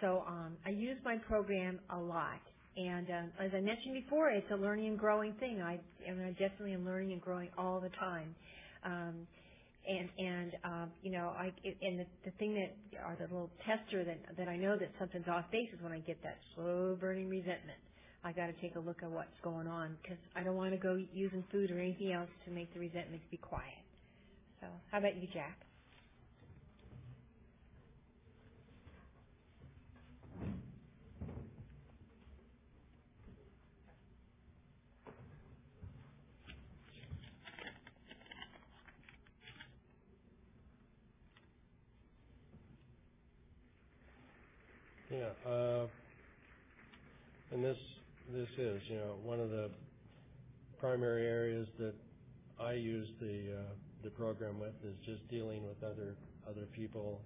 So um, I use my program a lot. And um, as I mentioned before, it's a learning and growing thing. I, and I definitely am learning and growing all the time. Um, and and um, you know, I and the, the thing that or the little tester that that I know that something's off base is when I get that slow burning resentment. I got to take a look at what's going on because I don't want to go using food or anything else to make the resentment be quiet. So, how about you, Jack? Yeah. Uh, and this this is, you know, one of the primary areas that I use the uh, the program with is just dealing with other other people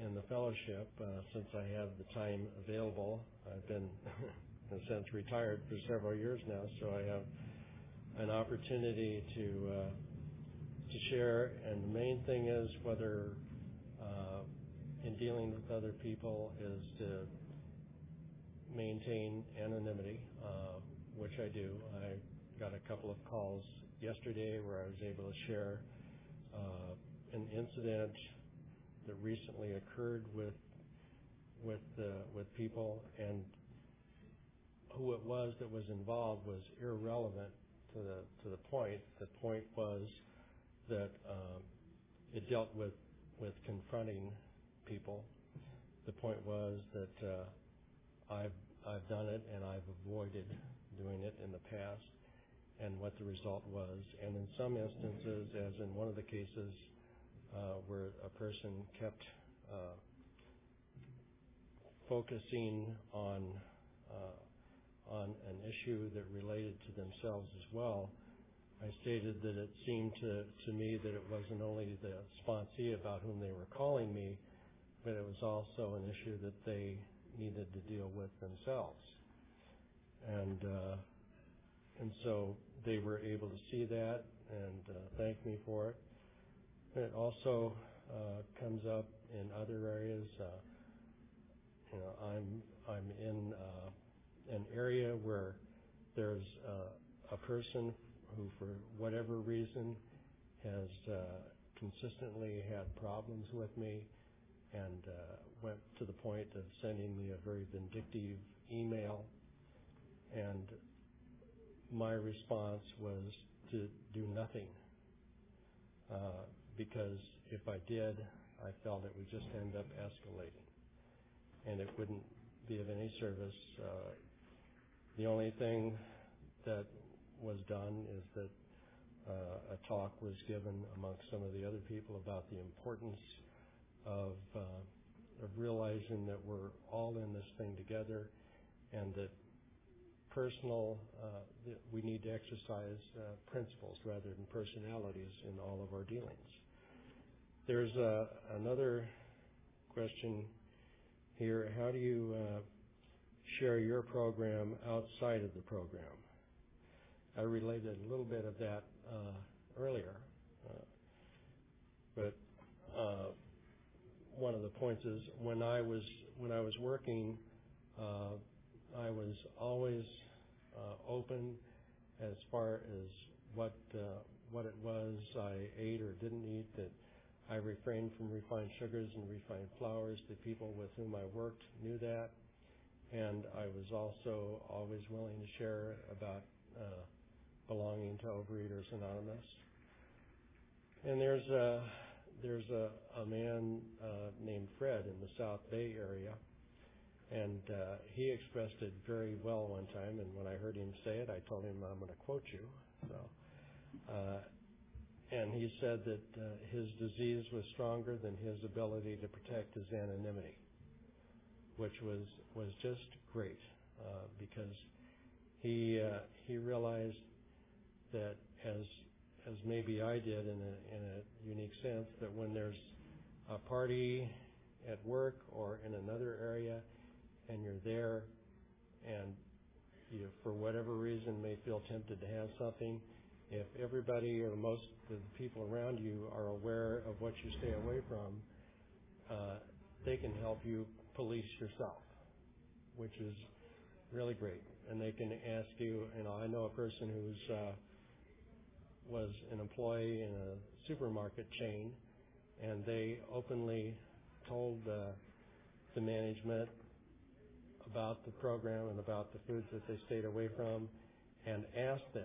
in the fellowship. Uh, since I have the time available, I've been <laughs> in a sense retired for several years now, so I have an opportunity to to share. And the main thing is whether in dealing with other people is to maintain anonymity, uh, which I do. I got a couple of calls yesterday where I was able to share uh, an incident that recently occurred with with uh, with people, and who it was that was involved was irrelevant to the to the point. The point was that um, it dealt with with confronting people. The point was that uh, I've I've done it and I've avoided doing it in the past and what the result was. And in some instances, as in one of the cases uh, where a person kept uh, focusing on uh, on an issue that related to themselves as well, I stated that it seemed to, to me that it wasn't only the sponsee about whom they were calling me, but it was also an issue that they needed to deal with themselves. And uh, and so they were able to see that and uh, thank me for it. It also uh, comes up in other areas. Uh, you know, I'm I'm in uh, an area where there's uh, a person who, for whatever reason, has uh, consistently had problems with me and uh, went to the point of sending me a very vindictive email. And my response was to do nothing uh, because if I did, I felt it would just end up escalating and it wouldn't be of any service. Uh, the only thing that was done is that uh, a talk was given amongst some of the other people about the importance of uh, of realizing that we're all in this thing together, and that personal uh, that we need to exercise uh, principles rather than personalities in all of our dealings. There's uh, another question here. How do you uh, share your program outside of the program? I related a little bit of that uh, earlier, but one of the points is when I was when I was working, uh, I was always uh, open as far as what uh, what it was I ate or didn't eat. That I refrained from refined sugars and refined flours. The people with whom I worked knew that, and I was also always willing to share about uh, belonging to Overeaters Anonymous. And there's a there's a, a man uh, named Fred in the South Bay area, and uh, he expressed it very well one time. And when I heard him say it, I told him I'm going to quote you. So, uh, and he said that uh, his disease was stronger than his ability to protect his anonymity, which was was just great uh, because he uh, he realized that as as maybe I did in a, in a unique sense, that when there's a party at work or in another area and you're there and you, for whatever reason, may feel tempted to have something, if everybody or most of the people around you are aware of what you stay away from, uh, they can help you police yourself, which is really great. And they can ask you, you know, I know a person who's uh, was an employee in a supermarket chain, and they openly told uh, the management about the program and about the foods that they stayed away from, and asked them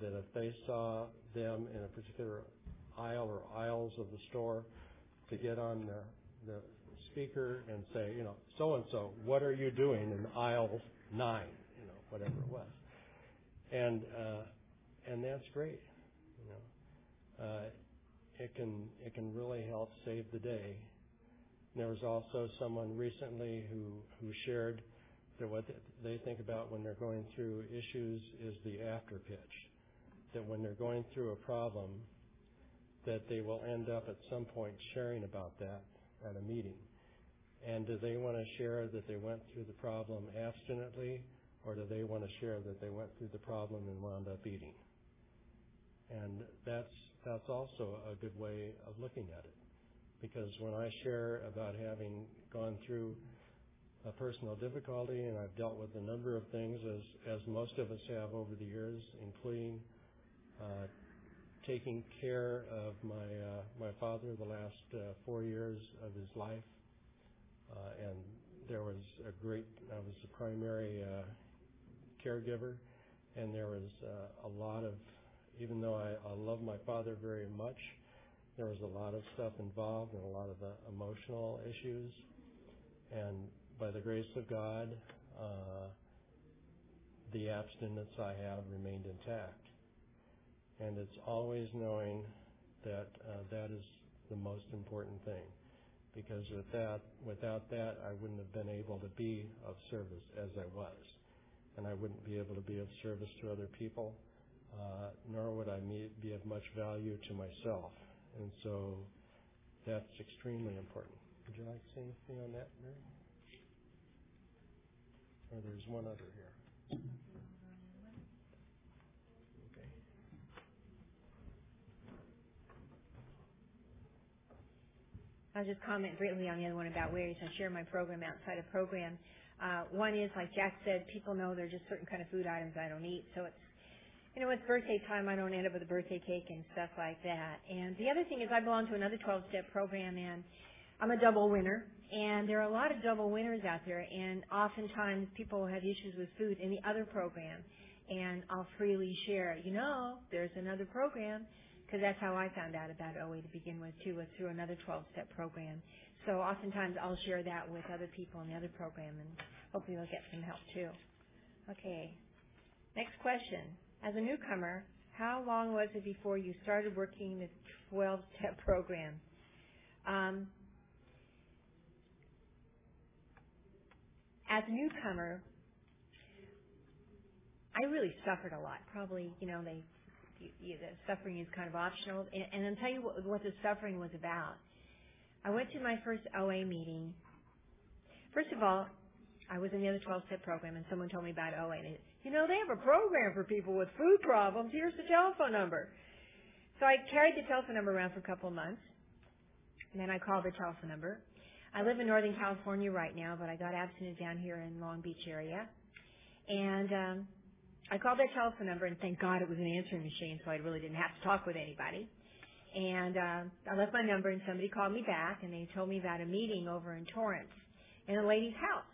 that if they saw them in a particular aisle or aisles of the store, to get on the, the speaker and say, you know, so and so, what are you doing in aisle nine, you know, whatever it was, and uh, and that's great. Uh, it can it can really help save the day. There was also someone recently who who shared that what they think about when they're going through issues is the after pitch. That when they're going through a problem, that they will end up at some point sharing about that at a meeting. And do they want to share that they went through the problem abstinently, or do they want to share that they went through the problem and wound up eating? And that's that's also a good way of looking at it. Because when I share about having gone through a personal difficulty, and I've dealt with a number of things, as as most of us have over the years, including uh, taking care of my uh, my father the last uh, four years of his life, uh, and there was a great. I was the primary uh, caregiver, and there was uh, a lot of even though I, I love my father very much, there was a lot of stuff involved and a lot of the emotional issues. And by the grace of God, uh, the abstinence I have remained intact. And it's always knowing that uh, that is the most important thing. Because with that, without that, I wouldn't have been able to be of service as I was. And I wouldn't be able to be of service to other people uh, nor would I be of much value to myself. And so that's extremely important. Would you like to say anything on that, Mary? Or there's one other here. Okay. I'll just comment briefly on the other one about ways I share my program outside of program. Uh, one is, like Jack said, people know there are just certain kind of food items I don't eat, so it's you know, it's birthday time, I don't end up with a birthday cake and stuff like that. And the other thing is I belong to another 12-step program and I'm a double winner. And there are a lot of double winners out there and oftentimes people have issues with food in the other program. And I'll freely share, you know, there's another program because that's how I found out about OA to begin with too, was through another 12-step program. So oftentimes I'll share that with other people in the other program and hopefully they'll get some help too. Okay. Next question. As a newcomer, How long was it before you started working the 12-step program? Um, as a newcomer, I really suffered a lot. Probably, you know, they, you, you, the suffering is kind of optional. And, and I'll tell you what, what the suffering was about. I went to my first OA meeting. First of all, I was in the other 12-step program, and someone told me about OA. And they, you know, they have a program for people with food problems. Here's the telephone number. So I carried the telephone number around for a couple of months, and then I called the telephone number. I live in Northern California right now, but I got abstinent down here in Long Beach area. And um, I called that telephone number, and thank God it was an answering machine, so I really didn't have to talk with anybody. And uh, I left my number, and somebody called me back, and they told me about a meeting over in Torrance in a lady's house.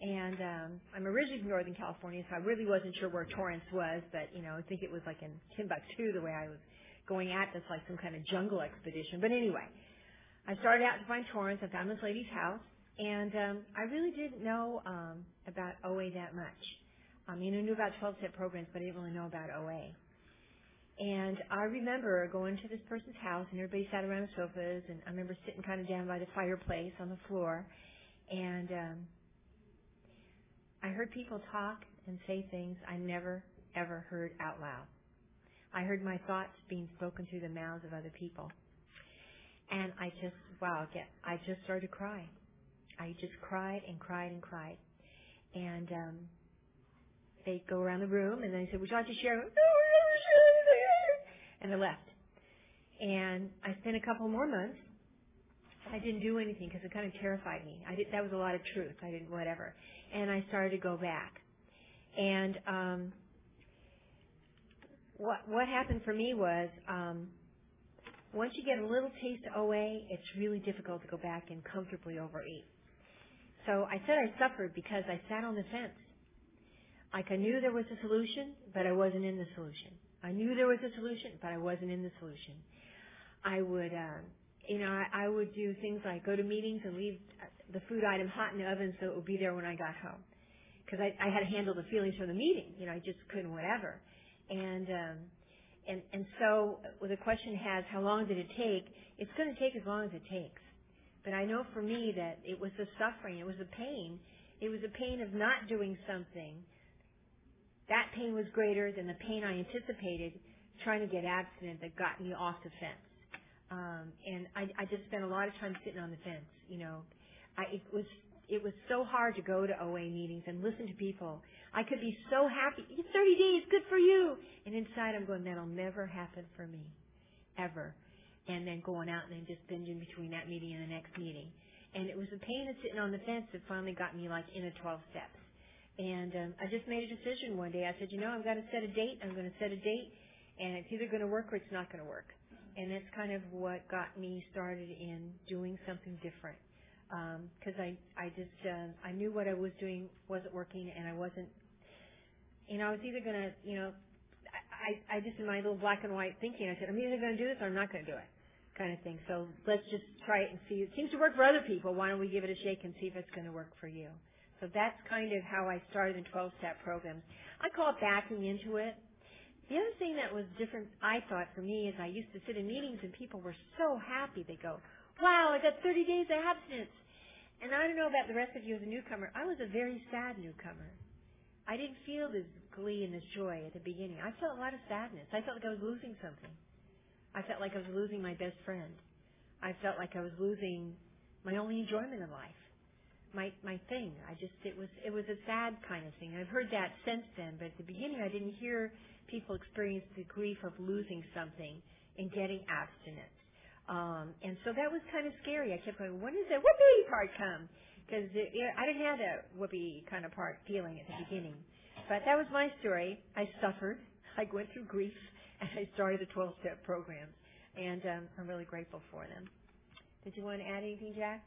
And um, I'm originally from Northern California, so I really wasn't sure where Torrance was, but you know, I think it was like in Timbuktu the way I was going at this, like some kind of jungle expedition. But anyway, I started out to find Torrance. I found this lady's house, and um, I really didn't know um, about OA that much. I mean, I knew about 12-step programs, but I didn't really know about OA. And I remember going to this person's house, and everybody sat around the sofas, and I remember sitting kind of down by the fireplace on the floor, and um, I heard people talk and say things I never ever heard out loud. I heard my thoughts being spoken through the mouths of other people. And I just, wow, I just started to cry. I just cried and cried and cried. And um, they go around the room and they said, would you like to share? No, we're share anything. And they left. And I spent a couple more months. I didn't do anything because it kind of terrified me. I did, that was a lot of truth. I didn't, whatever. And I started to go back. And um, what what happened for me was um, once you get a little taste of OA, it's really difficult to go back and comfortably overeat. So I said I suffered because I sat on the fence. Like I knew there was a solution, but I wasn't in the solution. I knew there was a solution, but I wasn't in the solution. I would, uh, you know, I, I would do things like go to meetings and leave the food item hot in the oven so it would be there when I got home. Because I, I had to handle the feelings from the meeting. You know, I just couldn't, whatever. And um, and and so well, the question has how long did it take? It's going to take as long as it takes. But I know for me that it was the suffering, it was the pain, it was the pain of not doing something. That pain was greater than the pain I anticipated trying to get abstinent that got me off the fence. Um, and I, I just spent a lot of time sitting on the fence. You know, I, it was it was so hard to go to OA meetings and listen to people. I could be so happy. 30 days, good for you. And inside I'm going, that'll never happen for me. Ever. And then going out and then just binging between that meeting and the next meeting. And it was the pain of sitting on the fence that finally got me like in a 12 steps. And um, I just made a decision one day. I said, you know, I'm going to set a date. I'm going to set a date. And it's either going to work or it's not going to work. And that's kind of what got me started in doing something different because um, I I just uh, I knew what I was doing wasn't working, and I wasn't. You know, I was either gonna, you know, I I just in my little black and white thinking, I said I'm either gonna do this or I'm not gonna do it, kind of thing. So let's just try it and see. It seems to work for other people. Why don't we give it a shake and see if it's gonna work for you? So that's kind of how I started in 12-step programs. I call it backing into it. The other thing that was different, I thought, for me is I used to sit in meetings and people were so happy. They go, wow, I got 30 days of abstinence. And I don't know about the rest of you as a newcomer. I was a very sad newcomer. I didn't feel this glee and this joy at the beginning. I felt a lot of sadness. I felt like I was losing something. I felt like I was losing my best friend. I felt like I was losing my only enjoyment in life. My my thing. I just it was it was a sad kind of thing. I've heard that since then, but at the beginning I didn't hear people experience the grief of losing something and getting abstinent. Um, and so that was kind of scary. I kept going, when does the whoopee part come? Because I didn't have that whoopee kind of part feeling at the beginning. But that was my story. I suffered. <laughs> I went through grief, <laughs> and I started the 12-step programs. And um, I'm really grateful for them. Did you want to add anything, Jack?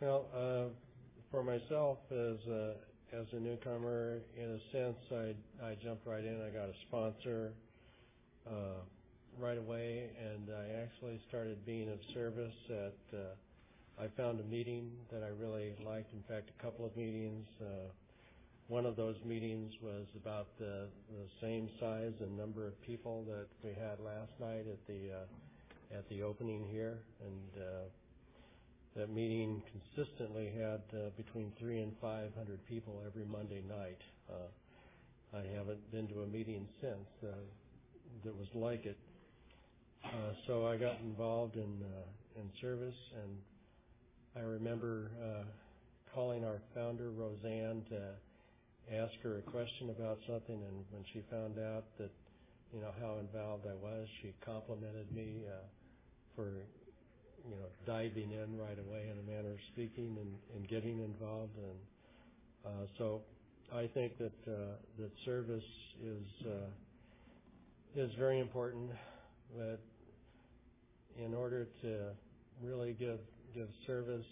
Well, uh, for myself as a, as a newcomer, in a sense, I I jumped right in. I got a sponsor. Uh, right away, and I actually started being of service at, uh, I found a meeting that I really liked, in fact, a couple of meetings. Uh, one of those meetings was about the, the same size and number of people that we had last night at the, uh, at the opening here. And, uh, that meeting consistently had uh, between three and five hundred people every Monday night. Uh, I haven't been to a meeting since uh, that was like it. Uh, so I got involved in uh, in service, and I remember uh, calling our founder Rozanne to ask her a question about something, and when she found out that you know how involved I was, she complimented me uh, for you know diving in right away in a manner of speaking and, and getting involved, and uh, so I think that uh, that service is uh, is very important. But in order to really give give service,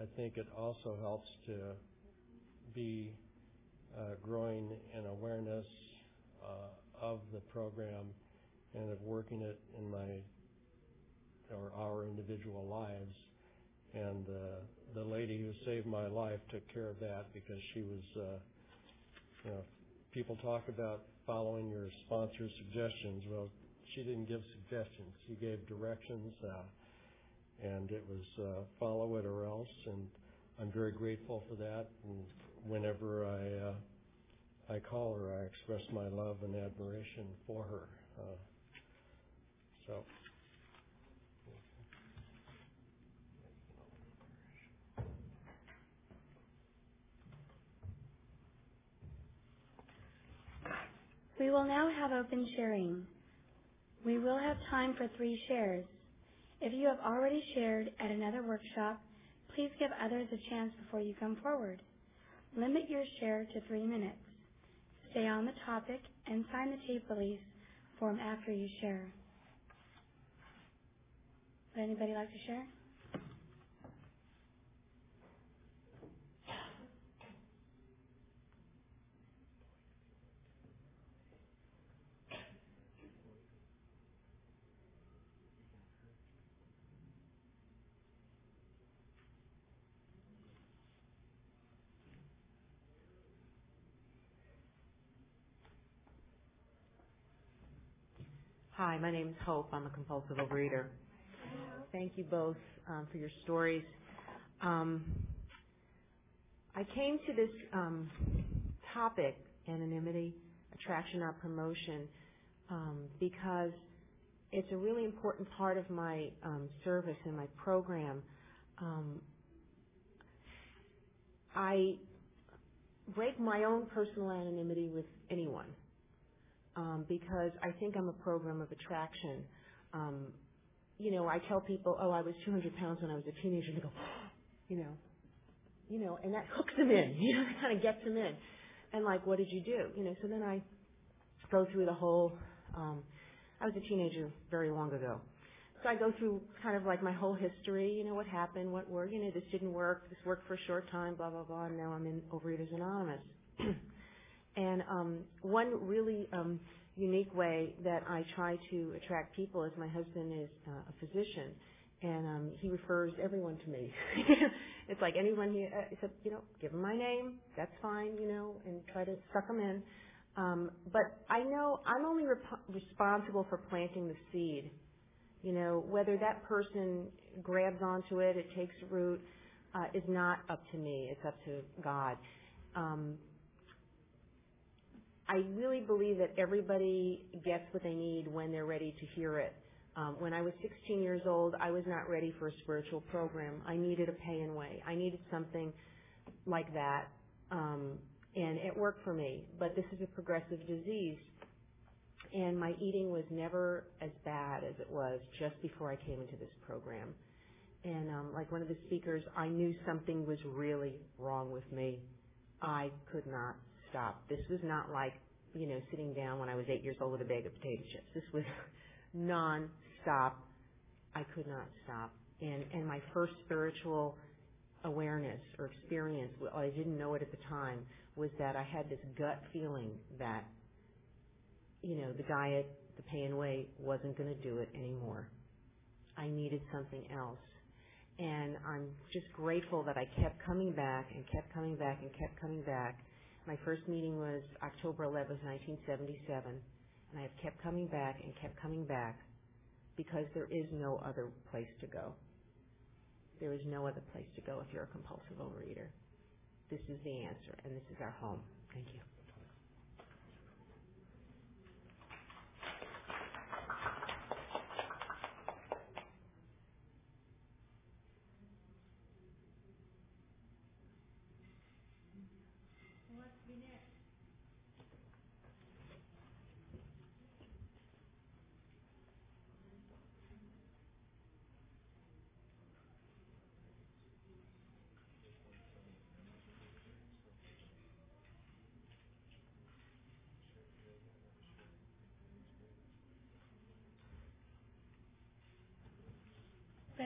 I think it also helps to be uh, growing in awareness uh, of the program and of working it in my or our individual lives. And uh, the lady who saved my life took care of that because she was, uh, you know, people talk about following your sponsor's suggestions. Well, she didn't give suggestions. She gave directions, uh, and it was uh, follow it or else. And I'm very grateful for that. And whenever I uh, I call her, I express my love and admiration for her. Uh, so. We will now have open sharing. We will have time for three shares. If you have already shared at another workshop, please give others a chance before you come forward. Limit your share to three minutes. Stay on the topic and sign the tape release form after you share. Would anybody like to share? Hi, my name is Hope. I'm a compulsive overeater. Thank you both um, for your stories. Um, I came to this um, topic, anonymity, attraction, not promotion, um, because it's a really important part of my um, service and my program. Um, I break my own personal anonymity with anyone um, because I think I'm a program of attraction. Um, you know, I tell people, oh, I was 200 pounds when I was a teenager, and they go, <gasps> you know, you know, and that <laughs> hooks them in, <laughs> you know, kind of gets them in. And like, what did you do? You know, so then I go through the whole, um, I was a teenager very long ago. So I go through kind of like my whole history, you know, what happened, what worked, you know, this didn't work, this worked for a short time, blah, blah, blah, and now I'm in Overeaters Anonymous. <clears throat> And um, one really um, unique way that I try to attract people is my husband is uh, a physician, and um, he refers everyone to me. <laughs> it's like anyone he uh, said, you know, give him my name, that's fine, you know, and try to suck them in. Um, but I know I'm only rep- responsible for planting the seed. You know, whether that person grabs onto it, it takes root, uh, is not up to me. It's up to God. Um, I really believe that everybody gets what they need when they're ready to hear it. Um, when I was 16 years old, I was not ready for a spiritual program. I needed a pay and weigh. I needed something like that, um, and it worked for me. But this is a progressive disease, and my eating was never as bad as it was just before I came into this program. And um, like one of the speakers, I knew something was really wrong with me. I could not stop. This was not like, you know, sitting down when I was eight years old with a bag of potato chips. This was <laughs> non-stop. I could not stop. And, and my first spiritual awareness or experience, well, I didn't know it at the time, was that I had this gut feeling that, you know, the diet, the pay and wait wasn't going to do it anymore. I needed something else. And I'm just grateful that I kept coming back and kept coming back and kept coming back. My first meeting was October 11, 1977, and I have kept coming back and kept coming back because there is no other place to go. There is no other place to go if you're a compulsive overeater. This is the answer, and this is our home. Thank you.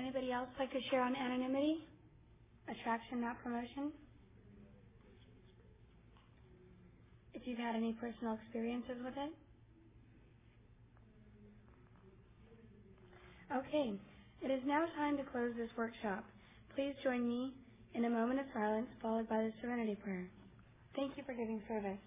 Anybody else like to share on anonymity? Attraction, not promotion? If you've had any personal experiences with it? Okay, it is now time to close this workshop. Please join me in a moment of silence followed by the serenity prayer. Thank you for giving service.